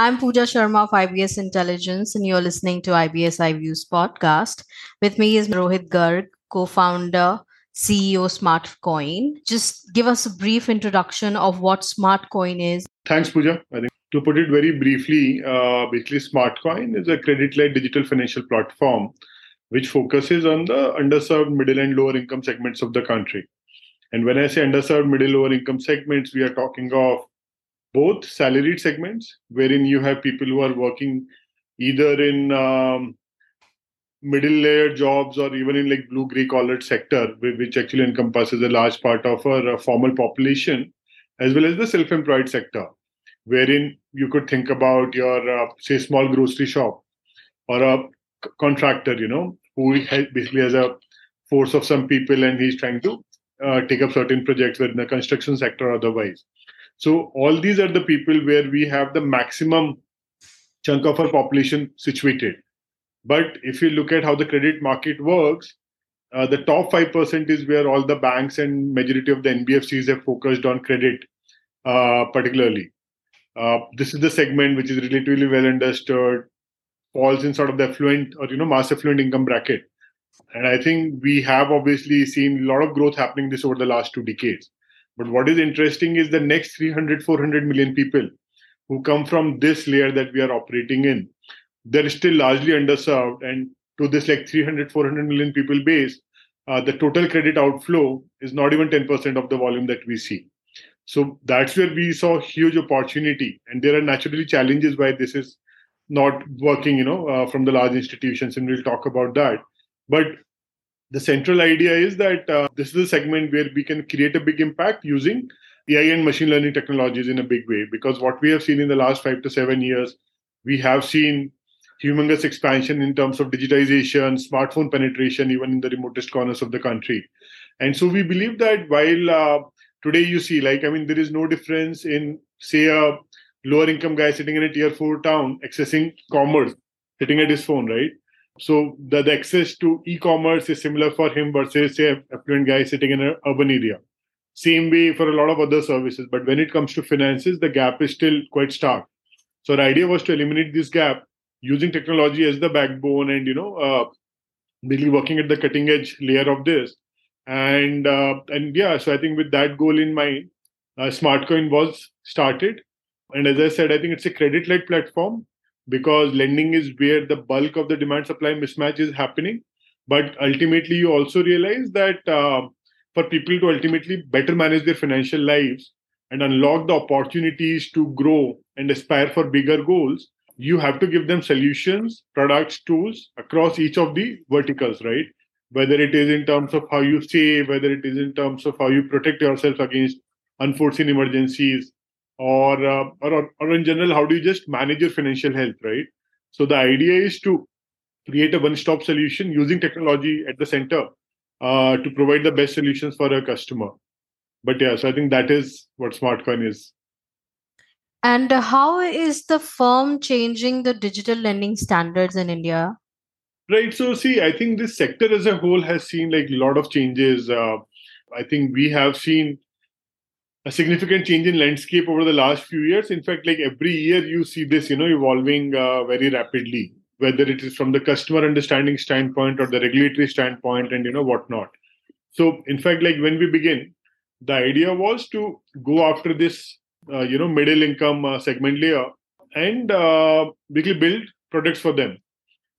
I'm Pooja Sharma of IBS Intelligence, and you're listening to IBS iViews podcast. With me is Rohit Garg, co founder, CEO SmartCoin. Just give us a brief introduction of what SmartCoin is. Thanks, Pooja. I think to put it very briefly, uh, basically, SmartCoin is a credit led digital financial platform which focuses on the underserved middle and lower income segments of the country. And when I say underserved middle lower income segments, we are talking of both salaried segments, wherein you have people who are working either in um, middle layer jobs or even in like blue gray collared sector, which actually encompasses a large part of our uh, formal population, as well as the self employed sector, wherein you could think about your, uh, say, small grocery shop or a c- contractor, you know, who basically has a force of some people and he's trying to uh, take up certain projects within the construction sector or otherwise. So all these are the people where we have the maximum chunk of our population situated. But if you look at how the credit market works, uh, the top 5% is where all the banks and majority of the NBFCs have focused on credit, uh, particularly. Uh, this is the segment which is relatively well understood, falls in sort of the affluent or you know mass affluent income bracket. And I think we have obviously seen a lot of growth happening this over the last two decades. But what is interesting is the next 300, 400 million people who come from this layer that we are operating in, they're still largely underserved. And to this like 300, 400 million people base, uh, the total credit outflow is not even 10% of the volume that we see. So that's where we saw huge opportunity. And there are naturally challenges why this is not working, you know, uh, from the large institutions. And we'll talk about that. But the central idea is that uh, this is a segment where we can create a big impact using AI and machine learning technologies in a big way. Because what we have seen in the last five to seven years, we have seen humongous expansion in terms of digitization, smartphone penetration, even in the remotest corners of the country. And so we believe that while uh, today you see, like, I mean, there is no difference in, say, a lower income guy sitting in a tier four town accessing commerce, sitting at his phone, right? So the, the access to e-commerce is similar for him versus say affluent guy sitting in an urban area. Same way for a lot of other services. But when it comes to finances, the gap is still quite stark. So the idea was to eliminate this gap using technology as the backbone and you know uh, really working at the cutting edge layer of this. And uh, and yeah, so I think with that goal in mind, uh, SmartCoin was started. And as I said, I think it's a credit led platform because lending is where the bulk of the demand supply mismatch is happening. But ultimately, you also realize that uh, for people to ultimately better manage their financial lives and unlock the opportunities to grow and aspire for bigger goals, you have to give them solutions, products, tools across each of the verticals, right? Whether it is in terms of how you save, whether it is in terms of how you protect yourself against unforeseen emergencies, or, uh, or or in general how do you just manage your financial health right? So the idea is to create a one stop solution using technology at the center uh, to provide the best solutions for a customer. But yeah so i think that is what smartcoin is. And how is the firm changing the digital lending standards in india? Right so see i think this sector as a whole has seen like a lot of changes. Uh, i think we have seen a significant change in landscape over the last few years. In fact, like every year you see this, you know, evolving uh, very rapidly, whether it is from the customer understanding standpoint or the regulatory standpoint and, you know, whatnot. So, in fact, like when we begin, the idea was to go after this, uh, you know, middle income uh, segment layer and uh, basically build products for them.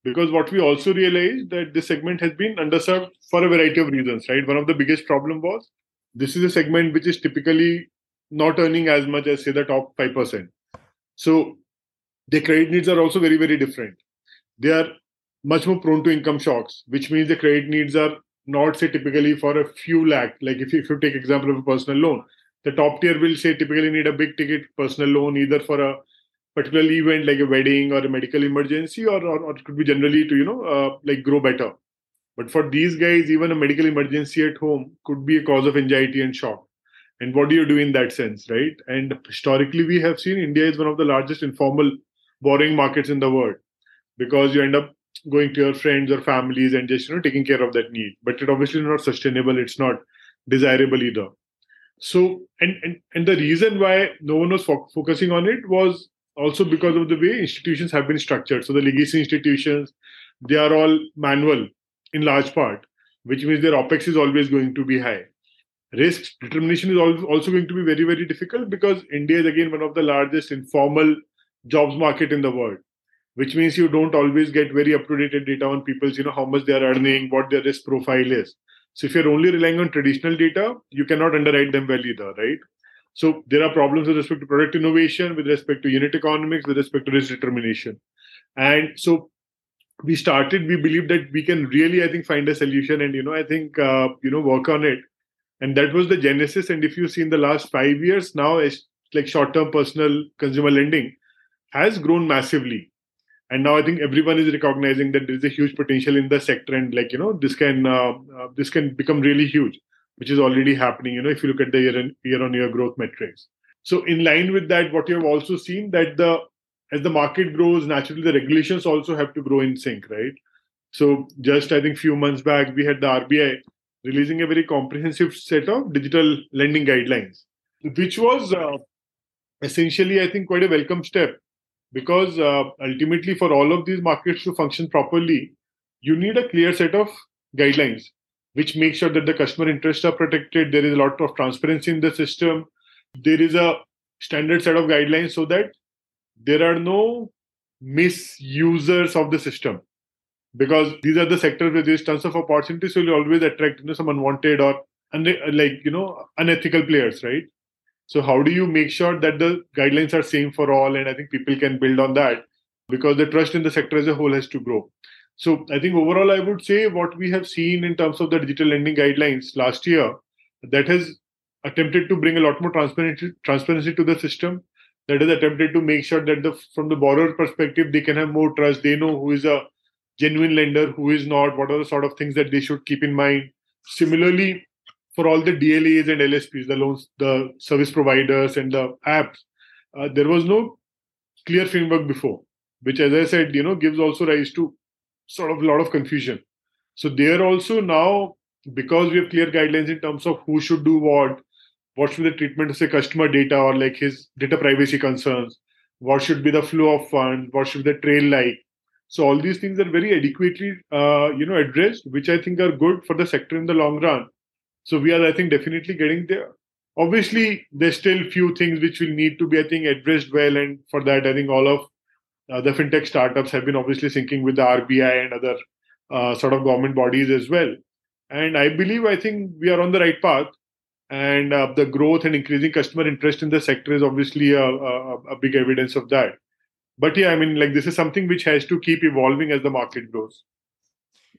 Because what we also realized that this segment has been underserved for a variety of reasons, right? One of the biggest problem was this is a segment which is typically not earning as much as say the top 5% so their credit needs are also very very different. They are much more prone to income shocks which means the credit needs are not say typically for a few lakh. Like if you, if you take example of a personal loan the top tier will say typically need a big ticket personal loan either for a particular event like a wedding or a medical emergency or, or, or it could be generally to you know uh, like grow better but for these guys, even a medical emergency at home could be a cause of anxiety and shock. And what do you do in that sense, right? And historically, we have seen India is one of the largest informal borrowing markets in the world because you end up going to your friends or families and just you know taking care of that need. But it obviously not sustainable. It's not desirable either. So and and and the reason why no one was fo- focusing on it was also because of the way institutions have been structured. So the legacy institutions, they are all manual in large part, which means their OPEX is always going to be high. Risk determination is also going to be very, very difficult because India is again one of the largest informal jobs market in the world, which means you don't always get very up-to-date data on people's, you know, how much they are earning, what their risk profile is. So if you're only relying on traditional data, you cannot underwrite them well either, right? So there are problems with respect to product innovation, with respect to unit economics, with respect to risk determination. And so we started, we believe that we can really, I think, find a solution and, you know, I think, uh, you know, work on it. And that was the genesis. And if you see in the last five years, now it's like short-term personal consumer lending has grown massively. And now I think everyone is recognizing that there is a huge potential in the sector, and like you know, this can uh, uh, this can become really huge which is already happening, you know, if you look at the year on year on year growth metrics. So in line with that, what you have also seen that the as the market grows, naturally the regulations also have to grow in sync, right? So just I think few months back we had the RBI releasing a very comprehensive set of digital lending guidelines, which was uh, essentially I think quite a welcome step because uh, ultimately for all of these markets to function properly, you need a clear set of guidelines which makes sure that the customer interests are protected. There is a lot of transparency in the system. There is a standard set of guidelines so that there are no misusers of the system. Because these are the sectors where there's tons of opportunities, so you always attract you know some unwanted or like you know unethical players, right? So how do you make sure that the guidelines are same for all? And I think people can build on that because the trust in the sector as a whole has to grow. So I think overall, I would say what we have seen in terms of the digital lending guidelines last year, that has attempted to bring a lot more transparency transparency to the system. That has attempted to make sure that the from the borrower perspective, they can have more trust. They know who is a genuine lender, who is not. What are the sort of things that they should keep in mind. Similarly, for all the DLAs and LSPs, the loans, the service providers, and the apps, uh, there was no clear framework before, which, as I said, you know, gives also rise to sort of a lot of confusion. So there also now, because we have clear guidelines in terms of who should do what, what should be the treatment of say customer data or like his data privacy concerns, what should be the flow of funds, what should be the trail like. So all these things are very adequately, uh, you know, addressed, which I think are good for the sector in the long run. So we are, I think, definitely getting there. Obviously, there's still few things which will need to be, I think, addressed well, and for that, I think all of uh, the fintech startups have been obviously syncing with the RBI and other uh, sort of government bodies as well. And I believe, I think we are on the right path. And uh, the growth and increasing customer interest in the sector is obviously a, a, a big evidence of that. But yeah, I mean, like this is something which has to keep evolving as the market grows.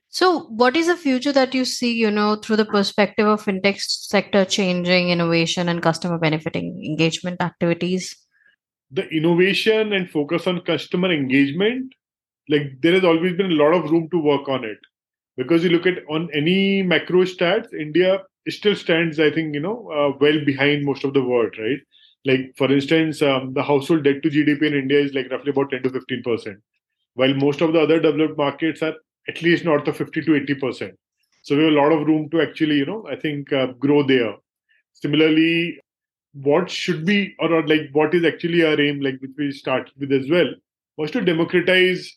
So, what is the future that you see, you know, through the perspective of fintech sector changing, innovation, and customer benefiting engagement activities? the innovation and focus on customer engagement like there has always been a lot of room to work on it because you look at on any macro stats india still stands i think you know uh, well behind most of the world right? Like for instance um, the household debt to gdp in india is like roughly about 10 to 15 percent while most of the other developed markets are at least north of 50 to 80 percent. So we have a lot of room to actually you know i think uh, grow there. Similarly what should be or, or like what is actually our aim like which we started with as well was to democratize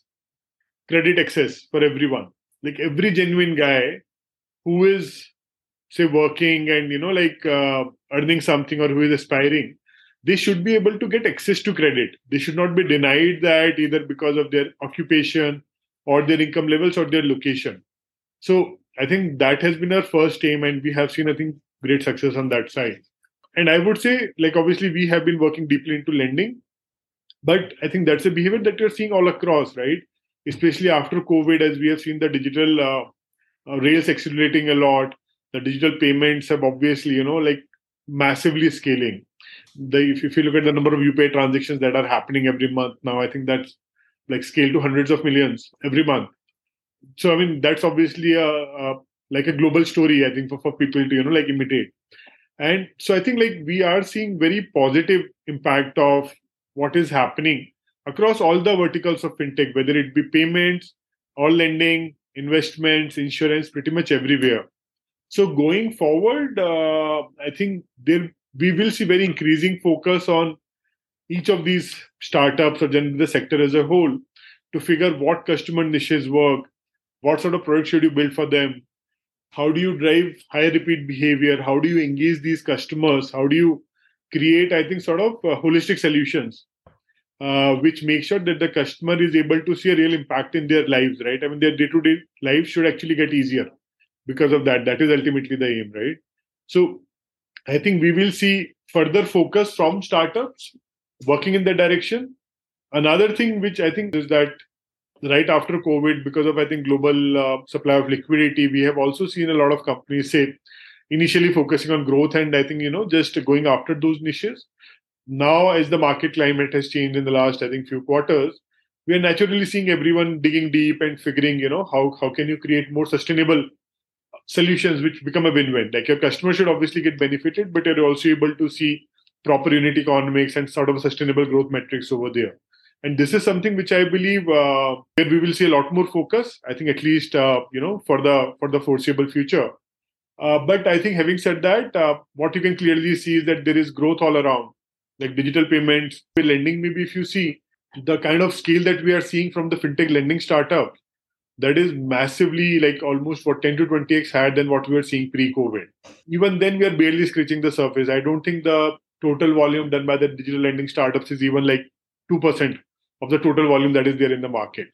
credit access for everyone. Like every genuine guy who is say working and you know like uh, earning something or who is aspiring they should be able to get access to credit. They should not be denied that either because of their occupation or their income levels or their location. So i think that has been our first aim and we have seen i think great success on that side. And i would say like obviously we have been working deeply into lending but i think that's a behavior that you're seeing all across right? Especially after covid as we have seen the digital uh, uh, rails accelerating a lot the digital payments have obviously you know like massively scaling. The if, if you look at the number of upi transactions that are happening every month now i think that's like scale to hundreds of millions every month. So i mean that's obviously a, a like a global story i think for, for people to you know like imitate. And so i think like we are seeing very positive impact of what is happening across all the verticals of fintech whether it be payments or lending investments insurance pretty much everywhere so going forward uh, i think there we will see very increasing focus on each of these startups or generally the sector as a whole to figure what customer niches work, what sort of product should you build for them, how do you drive higher repeat behavior, how do you engage these customers, how do you create, I think, sort of uh, holistic solutions. Uh, which make sure that the customer is able to see a real impact in their lives, right? I mean, their day-to-day life should actually get easier because of that. That is ultimately the aim, right? So, I think we will see further focus from startups working in that direction. Another thing which I think is that right after COVID, because of I think global uh, supply of liquidity, we have also seen a lot of companies say initially focusing on growth and I think you know just going after those niches. Now, as the market climate has changed in the last I think few quarters, we are naturally seeing everyone digging deep and figuring you know how how can you create more sustainable solutions which become a win-win. Like your customer should obviously get benefited, but you're also able to see proper unit economics and sort of sustainable growth metrics over there. And this is something which I believe uh, where we will see a lot more focus. I think at least uh, you know for the for the foreseeable future. Uh, but I think having said that, uh, what you can clearly see is that there is growth all around, like digital payments, lending. Maybe if you see the kind of scale that we are seeing from the fintech lending startup, that is massively like almost for 10 to 20x higher than what we were seeing pre-COVID. Even then, we are barely scratching the surface. I don't think the total volume done by the digital lending startups is even like 2% of the total volume that is there in the market.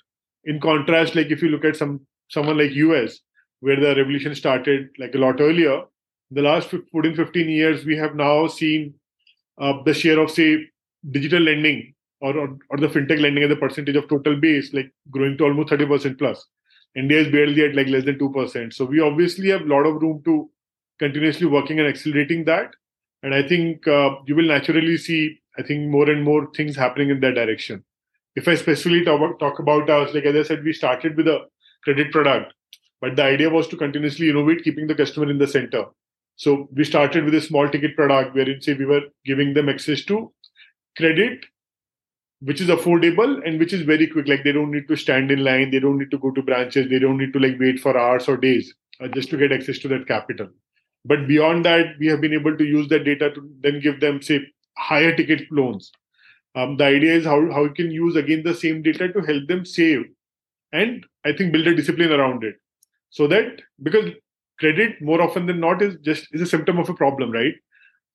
In contrast, like if you look at some someone like US, where the revolution started like a lot earlier, the last 14, 15 years, we have now seen uh, the share of say digital lending or, or, or the fintech lending as a percentage of total base like growing to almost 30% plus. India is barely at like less than 2%. So we obviously have a lot of room to continuously working and accelerating that. And I think uh, you will naturally see, I think, more and more things happening in that direction. If I specifically talk talk about us, like as I said, we started with a credit product, but the idea was to continuously innovate, keeping the customer in the center. So we started with a small ticket product wherein say we were giving them access to credit which is affordable and which is very quick. Like they don't need to stand in line they don't need to go to branches they don't need to like wait for hours or days uh, just to get access to that capital. But beyond that we have been able to use that data to then give them say higher ticket loans. Um, the idea is how, how you can use again the same data to help them save and i think build a discipline around it. So that because credit more often than not is just is a symptom of a problem right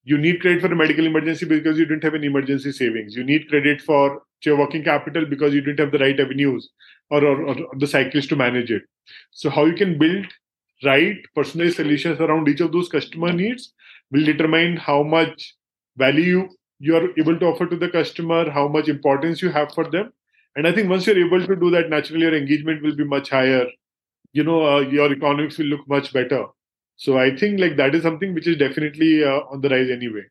you need credit for a medical emergency because you didn't have an emergency savings. You need credit for your working capital because you didn't have the right avenues or, or, or, the cycles to manage it. So, how you can build right personalized solutions around each of those customer needs will determine how much value you are able to offer to the customer, how much importance you have for them. And I think once you're able to do that, naturally your engagement will be much higher. You know, uh, your economics will look much better so I think like that is something which is definitely uh, on the rise anyway.